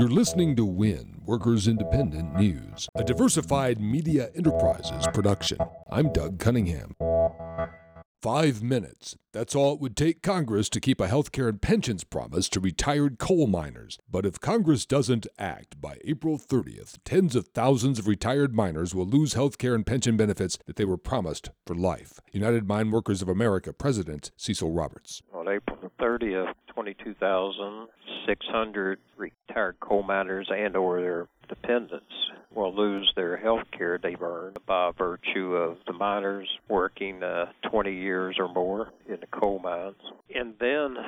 You're listening to WIN, Workers Independent News, a diversified media enterprises production. I'm Doug Cunningham. Five minutes. That's all it would take Congress to keep a health care and pensions promise to retired coal miners. But if Congress doesn't act by April 30th, tens of thousands of retired miners will lose health care and pension benefits that they were promised for life. United Mine Workers of America President Cecil Roberts. On April 30th, 22,600 retired coal miners and or their dependents will lose their health care they've earned by virtue of the miners working uh, 20 years or more in the coal mines. And then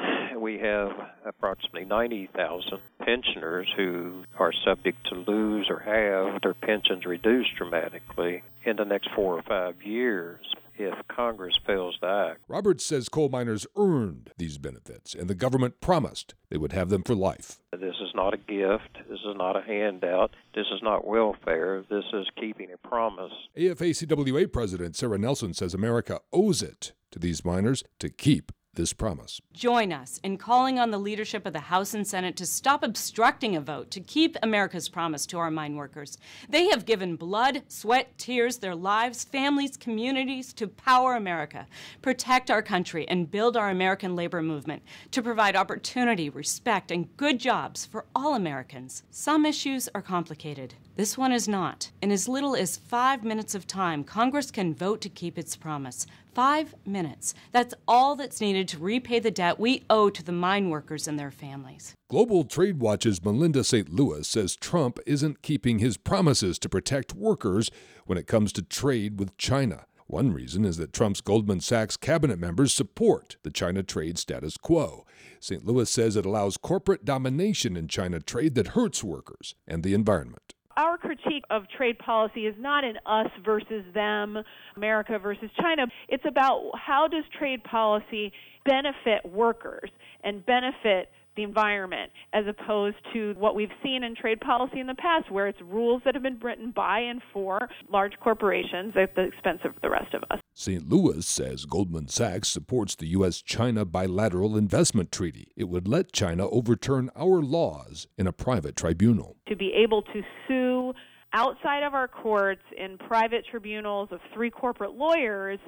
we have approximately 90,000 pensioners who are subject to lose or have their pensions reduced dramatically in the next four or five years if Congress fails to act. Roberts says coal miners earned these benefits, and the government promised they would have them for life. This is not a gift. This is not a handout. This is not welfare. This is keeping a promise. AFA-CWA President Sara Nelson says America owes it to these miners to keep this promise. Join us in calling on the leadership of the House and Senate to stop obstructing a vote to keep America's promise to our mine workers. They have given blood, sweat, tears, their lives, families, communities to power America, protect our country, and build our American labor movement to provide opportunity, respect, and good jobs for all Americans. Some issues are complicated. This one is not. In as little as five minutes of time, Congress can vote to keep its promise. Five minutes. That's all that's needed to repay the debt we owe to the mine workers and their families. Global Trade Watch's Melinda St. Louis says Trump isn't keeping his promises to protect workers when it comes to trade with China. One reason is that Trump's Goldman Sachs cabinet members support the China trade status quo. St. Louis says it allows corporate domination in China trade that hurts workers and the environment our critique of trade policy is not an us versus them, America versus China. It's about how does trade policy benefit workers and benefit the environment as opposed to what we've seen in trade policy in the past where it's rules that have been written by and for large corporations at the expense of the rest of us. St. Louis says Goldman Sachs supports the U.S. China bilateral investment treaty. It would let China overturn our laws in a private tribunal. To be able to sue outside of our courts in private tribunals of three corporate lawyers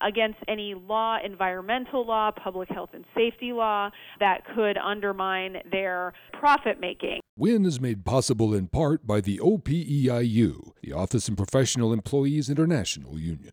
against any law, environmental law, public health and safety law that could undermine their profit making. WIN is made possible in part by the OPEIU, the Office and Professional Employees International Union.